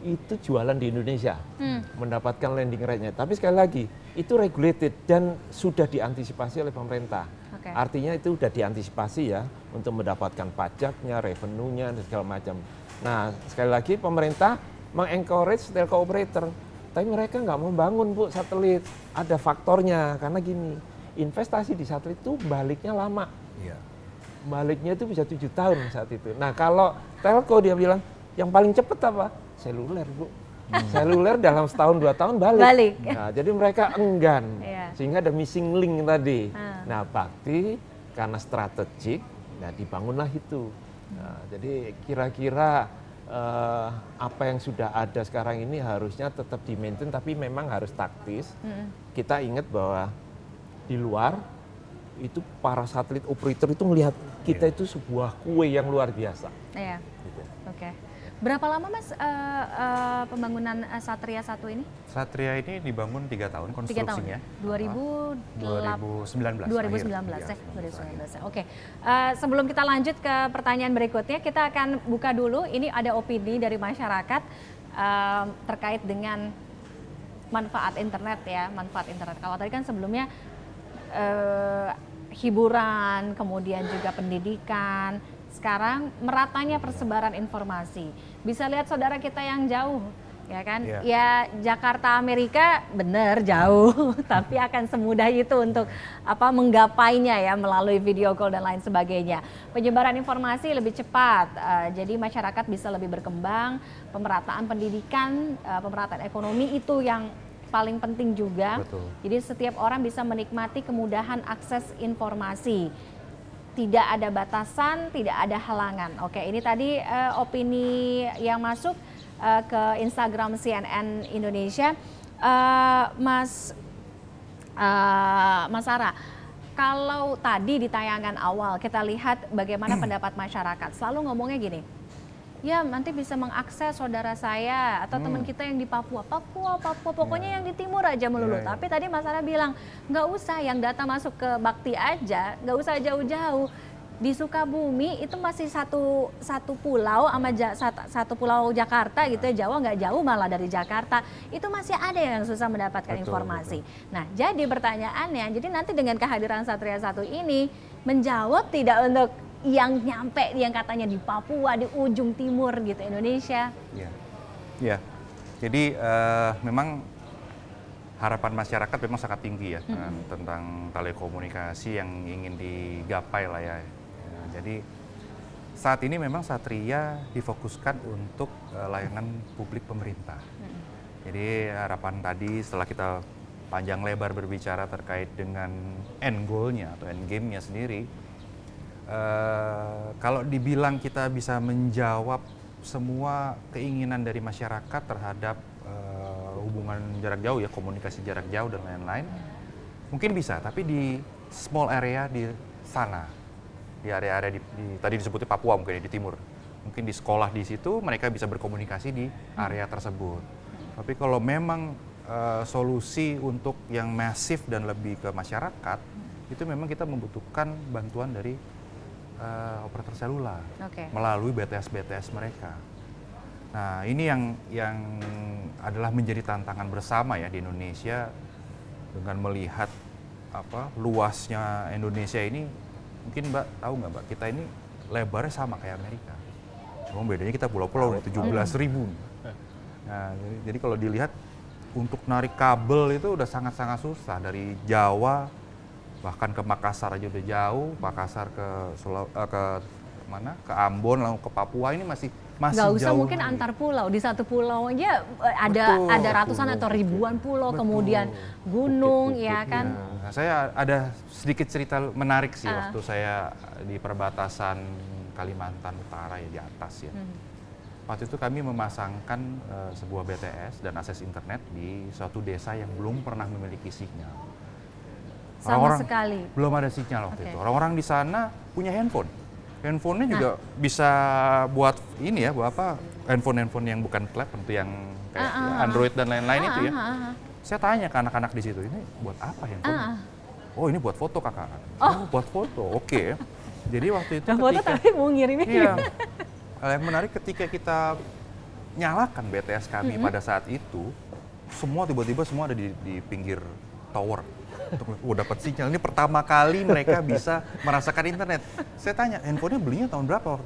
S7: itu jualan di Indonesia
S5: Hmm.
S7: mendapatkan landing rate-nya. Tapi sekali lagi itu regulated dan sudah diantisipasi oleh pemerintah.
S5: Oke.
S7: Artinya itu sudah diantisipasi ya untuk mendapatkan pajaknya, revenue-nya dan segala macam. Nah sekali lagi pemerintah mengencourage telco operator, tapi mereka nggak mau bangun bu satelit. Ada faktornya karena gini, investasi di satelit itu baliknya lama
S6: Iya.
S7: baliknya itu bisa tujuh tahun saat itu. Nah kalau telco dia bilang yang paling cepat apa? Seluler bu. Seluler dalam setahun dua tahun balik.
S5: Balik.
S7: Nah, jadi mereka enggan,
S5: Iya.
S7: sehingga ada missing link tadi.
S5: Ah.
S7: Nah bakti karena strategik, nah dibangunlah itu. Nah, jadi kira-kira eh, apa yang sudah ada sekarang ini harusnya tetap di maintain, tapi memang harus taktis. Kita ingat bahwa di luar itu para satelit operator itu melihat kita itu sebuah kue yang luar biasa.
S5: Iya.
S7: Gitu.
S5: Oke. Berapa lama Mas eh, eh, pembangunan eh, Satria 1 ini?
S6: Satria ini dibangun tiga tahun
S5: Tiga tahun.
S6: konstruksinya.
S5: 2008
S6: 2019.
S5: 2019
S6: akhir.
S5: ya,
S6: Iya,
S5: 2019. Oke. Eh, sebelum kita lanjut ke pertanyaan berikutnya, kita akan buka dulu. Ini ada opini dari masyarakat eh, terkait dengan manfaat internet ya, manfaat internet. Kalau tadi kan sebelumnya eh, hiburan, kemudian juga pendidikan. Sekarang meratanya persebaran informasi. Bisa lihat saudara kita yang jauh, ya kan?
S6: Iya.
S5: Ya Jakarta Amerika bener jauh, tapi akan semudah itu untuk apa menggapainya ya melalui video call dan lain sebagainya. Penyebaran informasi lebih cepat, eh, jadi masyarakat bisa lebih berkembang. Pemerataan pendidikan, eh, pemerataan ekonomi itu yang paling penting juga.
S6: Betul.
S5: Jadi setiap orang bisa menikmati kemudahan akses informasi. Tidak ada batasan, tidak ada halangan. Oke, ini tadi eh, opini yang masuk eh, ke Instagram CNN Indonesia. Eh, Mas eh, Mas kalau tadi di tayangan awal kita lihat bagaimana pendapat masyarakat, selalu ngomongnya gini, ya nanti bisa mengakses saudara saya atau teman kita yang di Papua, Papua, Papua, pokoknya yang di timur aja melulu.
S6: Iya, iya.
S5: Tapi tadi Mas Ara bilang nggak usah yang data masuk ke Bakti aja, nggak usah jauh-jauh. Di Sukabumi itu masih satu satu pulau sama Ja- sat- satu pulau Jakarta gitu ya Jawa nggak jauh malah dari Jakarta itu masih ada yang susah mendapatkan
S6: Betul,
S5: informasi. Nah jadi pertanyaannya jadi nanti dengan kehadiran Satria satu ini menjawab tidak untuk yang nyampe yang katanya di Papua di ujung timur gitu Indonesia.
S6: Iya. Iya. Jadi eh, memang harapan masyarakat memang sangat tinggi ya eh, tentang telekomunikasi yang ingin digapai lah ya. Ya, Jadi saat ini memang Satria difokuskan untuk eh, layanan publik pemerintah. Jadi harapan tadi setelah kita panjang lebar berbicara terkait dengan end goal-nya atau end game-nya sendiri, eh, kalau dibilang kita bisa menjawab semua keinginan dari masyarakat terhadap eh, hubungan jarak jauh ya komunikasi jarak jauh dan lain-lain, mungkin bisa. Tapi di small area di sana, di area-area di, di- tadi disebutnya Papua mungkin ya, di timur, mungkin di sekolah di situ mereka bisa berkomunikasi di area tersebut. Tapi kalau memang eh, solusi untuk yang masif dan lebih ke masyarakat, itu memang kita membutuhkan bantuan dari eh, operator seluler
S5: Oke.
S6: melalui BTS BTS mereka. Nah, ini yang yang adalah menjadi tantangan bersama ya di Indonesia dengan melihat apa luasnya Indonesia ini mungkin Mbak tahu nggak Mbak kita ini lebarnya sama kayak Amerika. Cuma bedanya kita pulau-pulau 17 ribu. Nah, jadi, jadi kalau dilihat untuk narik kabel itu udah sangat-sangat susah dari Jawa bahkan ke Makassar aja udah jauh, Makassar ke Sula- eh, ke mana? Ke Ambon lalu ke Papua ini masih masih
S5: Nggak usah
S6: jauh
S5: mungkin
S6: lagi.
S5: antar pulau di satu pulau aja eh, ada
S6: Betul.
S5: ada ratusan atau ribuan pulau
S6: Betul.
S5: kemudian gunung ya
S7: Bukit-bukit,
S5: kan
S6: Nah, saya ada sedikit cerita menarik sih
S5: Ah.
S6: waktu saya di perbatasan Kalimantan Utara ya di atas ya.
S5: Hmm.
S6: Waktu itu kami memasangkan eh, sebuah BTS dan akses internet di suatu desa yang belum pernah memiliki sinyal.
S5: Sama
S6: Orang-orang-
S5: sekali
S6: Belum ada sinyal waktu
S5: Oke.
S6: itu. Orang-orang di sana punya handphone. Handphonenya juga
S5: Nah.
S6: bisa buat ini ya, buat apa? Handphone-handphone yang bukan klep, untuk yang kayak
S5: Ah, ah,
S6: ya,
S5: ah.
S6: Android dan lain-lain itu ya.
S5: Ah, ah, ah.
S6: Saya tanya ke anak-anak di situ, ini buat apa handphone?
S5: Ah.
S6: Oh ini buat foto kakak. Oh, buat foto, oke. Jadi waktu itu
S5: Nah, foto
S6: ketika,
S5: tapi mau ngirimnya
S6: iya, hal yang menarik ketika kita nyalakan BTS kami pada saat itu, semua tiba-tiba semua ada di, di pinggir tower. Untuk oh, dapat sinyal. Ini pertama kali mereka bisa merasakan internet. Saya tanya, handphonenya belinya tahun berapa?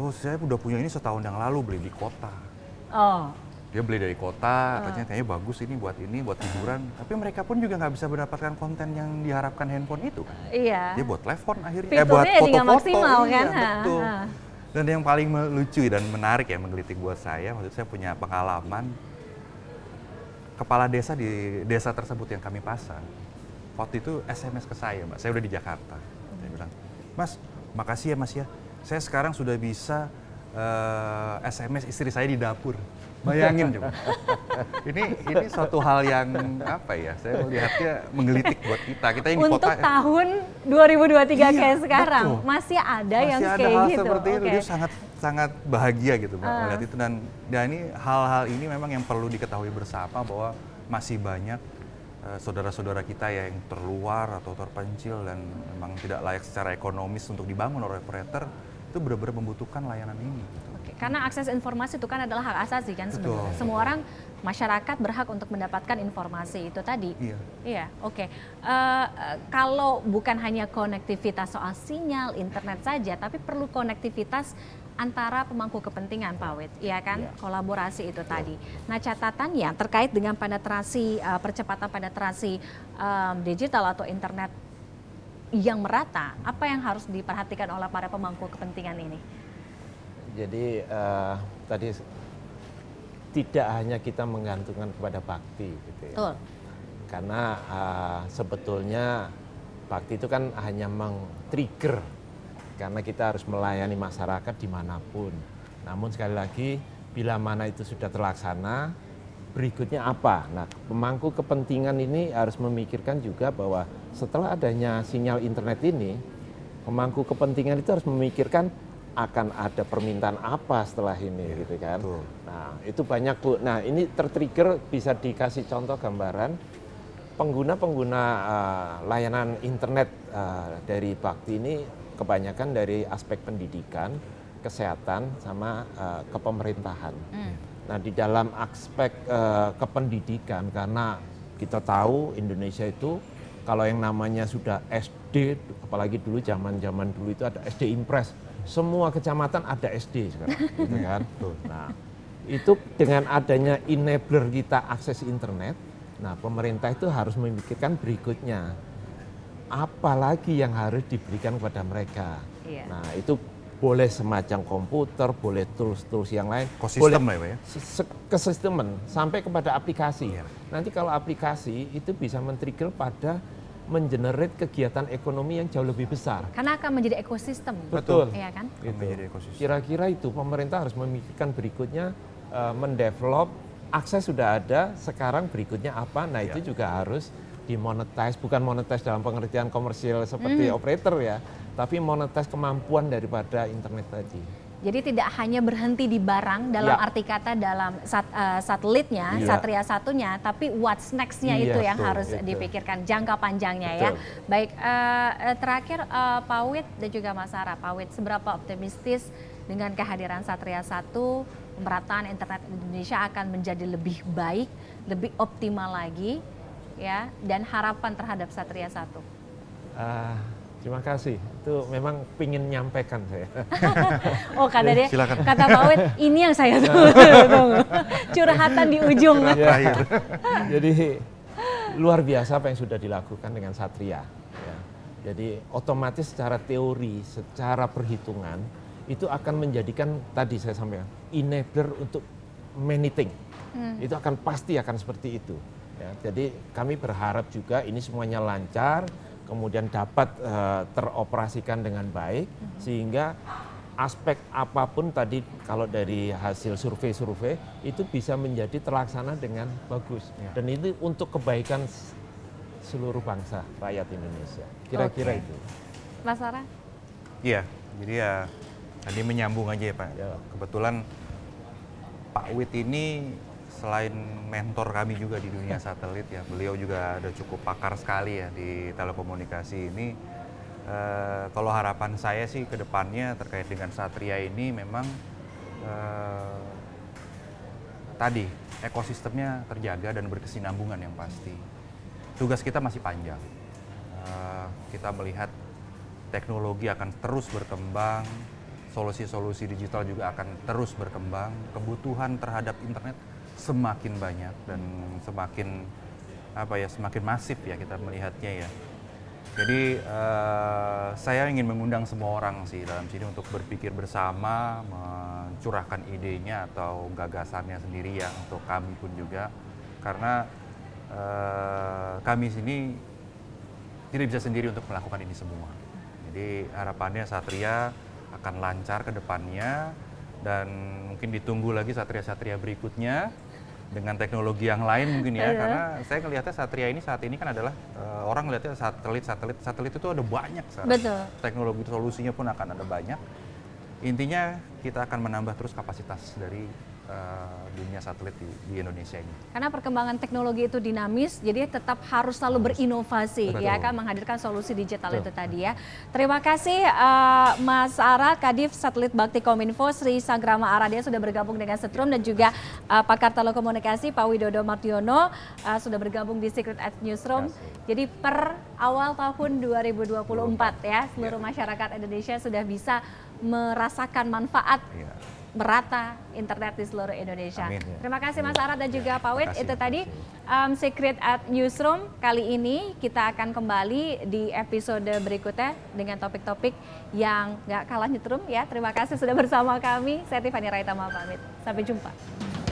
S6: Oh, saya udah punya ini setahun yang lalu beli di kota
S5: oh
S6: dia beli dari kota, katanya kayaknya bagus ini buat ini, buat hiburan. Tapi mereka pun juga nggak bisa mendapatkan konten yang diharapkan handphone itu kan.
S5: iya
S6: Dia buat telepon akhirnya,
S5: Fiturnya
S6: buat
S5: jadi nggak
S6: foto-foto.
S5: maksimal,
S6: iya,
S5: kan?
S6: betul.
S5: Ha, ha.
S6: Dan yang paling lucu dan menarik ya menggelitik buat saya, itu saya punya pengalaman kepala desa di desa tersebut yang kami pasang. Waktu itu SMS ke saya, Mbak. Saya udah di Jakarta. Saya bilang, Mas, makasih ya Mas ya. Saya sekarang sudah bisa eh, SMS istri saya di dapur. Bayangin coba. ini ini suatu hal yang apa ya? Saya melihatnya menggelitik buat kita. Kita yang di
S5: untuk
S6: kota.
S5: tahun 2023
S6: Iya,
S5: kayak sekarang
S6: betul.
S5: masih ada
S6: Masih
S5: yang
S6: ada
S5: kayak
S6: hal
S5: gitu
S6: seperti itu
S5: Oke.
S6: dia sangat sangat bahagia gitu mbak
S5: Ah.
S6: melihat itu dan dan ini hal-hal ini memang yang perlu diketahui bersama bahwa masih banyak saudara-saudara kita yang terluar atau terpencil dan memang tidak layak secara ekonomis untuk dibangun oleh operator itu benar-benar membutuhkan layanan ini. Gitu.
S5: Oke, Karena akses informasi itu kan adalah hak asasi kan sebenarnya.
S6: Betul.
S5: Semua orang masyarakat berhak untuk mendapatkan informasi itu tadi.
S6: Iya.
S5: Iya, oke. Eh, eh, kalau bukan hanya konektivitas soal sinyal internet saja, tapi perlu konektivitas antara pemangku kepentingan, Pak Wit, ya kan?
S7: Iya.
S5: Kolaborasi itu tadi. Nah, catatannya terkait dengan penetrasi eh, percepatan penetrasi em, digital atau internet yang merata, apa yang harus diperhatikan oleh para pemangku kepentingan ini?
S7: Jadi eh, tadi tidak hanya kita menggantungkan kepada bakti gitu ya.
S5: Betul.
S7: Karena eh, sebetulnya bakti itu kan hanya meng-trigger karena kita harus melayani masyarakat di mana pun. Namun sekali lagi bila mana itu sudah terlaksana, berikutnya apa? Nah, pemangku kepentingan ini harus memikirkan juga bahwa setelah adanya sinyal internet ini, pemangku kepentingan itu harus memikirkan akan ada permintaan apa setelah ini gitu kan.
S6: betul.
S7: Nah, itu banyak Bu. Nah, ini tertrigger bisa dikasih contoh gambaran pengguna-pengguna eh, layanan internet eh, dari Bakti ini kebanyakan dari aspek pendidikan, kesehatan sama eh, kepemerintahan.
S5: Hmm.
S7: Nah, di dalam aspek eh, kependidikan karena kita tahu Indonesia itu kalau yang namanya sudah SD, apalagi dulu zaman-zaman dulu itu ada SD Impres, semua kecamatan ada SD sekarang, gitu kan. Nah, itu dengan adanya enabler kita akses internet, nah pemerintah itu harus memikirkan berikutnya apa lagi yang harus diberikan kepada mereka.
S5: Iya.
S7: Nah, itu boleh semacam komputer, boleh tools-tools yang lain,
S6: Ekosistem
S7: boleh
S6: ya, ya.
S7: kesistemen sampai kepada aplikasi.
S6: Iya.
S7: Nanti kalau aplikasi itu bisa men-trigger pada mengenerate kegiatan ekonomi yang jauh lebih besar.
S5: Karena akan menjadi ekosistem.
S7: Betul.
S5: Iya kan?
S7: Gitu.
S6: Menjadi ekosistem.
S7: Kira-kira itu pemerintah harus memikirkan berikutnya eh, mendevelop akses sudah ada, sekarang berikutnya apa? Nah, itu juga harus dimonetize, bukan monetize dalam pengertian komersial seperti operator ya, tapi monetize kemampuan daripada internet tadi.
S5: Jadi tidak hanya berhenti di barang dalam
S7: Ya.
S5: arti kata dalam sat- eh, satelitnya,
S7: Iya.
S5: Satria satunya, tapi what's next-nya
S7: Iya,
S5: itu yang harus
S7: itu.
S5: dipikirkan jangka panjangnya ya.
S7: Betul.
S5: Baik, eh, eh, terakhir eh, Pak Wit dan juga Mas Sarah, Pak Wit seberapa optimistis dengan kehadiran Satria 1, pemerataan internet Indonesia akan menjadi lebih baik, lebih optimal lagi ya dan harapan terhadap Satria 1.
S7: Ah, terima kasih. Itu memang pingin nyampaikan saya.
S5: Oh kata dia,
S6: Silakan.
S5: kata Pak Wit, ini yang saya tunggu. Curhatan di ujung.
S7: Ya. Jadi luar biasa apa yang sudah dilakukan dengan Satria. ya. Jadi otomatis secara teori, secara perhitungan itu akan menjadikan tadi saya sampaikan enabler untuk many thing. Itu akan pasti akan seperti itu. Ya, jadi kami berharap juga ini semuanya lancar, kemudian dapat eh, teroperasikan dengan baik sehingga aspek apa pun tadi kalau dari hasil survei-survei itu bisa menjadi terlaksana dengan bagus dan itu untuk kebaikan seluruh bangsa rakyat Indonesia kira-kira
S5: Oke.
S7: itu
S5: Mas Sarah?
S6: Iya, jadi ya tadi menyambung aja ya Pak.
S7: Ya.
S6: Kebetulan Pak Wit ini selain mentor kami juga di dunia satelit ya, beliau juga ada cukup pakar sekali ya di telekomunikasi ini. Eh, kalau harapan saya sih ke depannya terkait dengan Satria ini memang eh, tadi ekosistemnya terjaga dan berkesinambungan yang pasti. Tugas kita masih panjang. Eh, kita melihat teknologi akan terus berkembang, solusi-solusi digital juga akan terus berkembang, kebutuhan terhadap internet semakin banyak dan semakin apa ya semakin masif ya kita melihatnya ya. Jadi eh, saya ingin mengundang semua orang sih dalam sini untuk berpikir bersama, mencurahkan idenya atau gagasannya sendiri ya untuk kami pun juga, karena eh, kami sini tidak bisa sendiri untuk melakukan ini semua. Jadi harapannya Satria akan lancar ke depannya dan mungkin ditunggu lagi Satria-Satria berikutnya dengan teknologi yang lain mungkin ya karena saya ngelihatnya Satria ini saat ini kan adalah eh, orang ngelihatnya satelit satelit satelit itu ada banyak sekarang.
S5: Betul.
S6: Teknologi solusinya pun akan ada banyak. Intinya kita akan menambah terus kapasitas dari eh, dunia satelit di, di Indonesia ini.
S5: Karena perkembangan teknologi itu dinamis, jadi tetap harus selalu berinovasi,
S6: Betul.
S5: ya kan, menghadirkan solusi digital
S7: Betul.
S5: itu tadi ya. Terima kasih eh, Mas Ara, Kadif Satelit Bakti Kominfo, Sri Sagrama Aradia sudah bergabung dengan Setrum dan juga eh, pakar telekomunikasi Pak Widodo Martiono eh, sudah bergabung di Secret at Newsroom. Jadi per awal tahun 2024 ya, seluruh masyarakat Indonesia sudah bisa merasakan manfaat
S6: Iya.
S5: Merata internet di seluruh Indonesia.
S6: Amin.
S5: Terima kasih Mas Ara dan juga Pak Wit. Itu tadi um, Secret at Newsroom. Kali ini kita akan kembali di episode berikutnya dengan topik-topik yang nggak kalah nyetrum ya. Terima kasih sudah bersama kami. Saya Tiffany Raitama pamit. Sampai jumpa.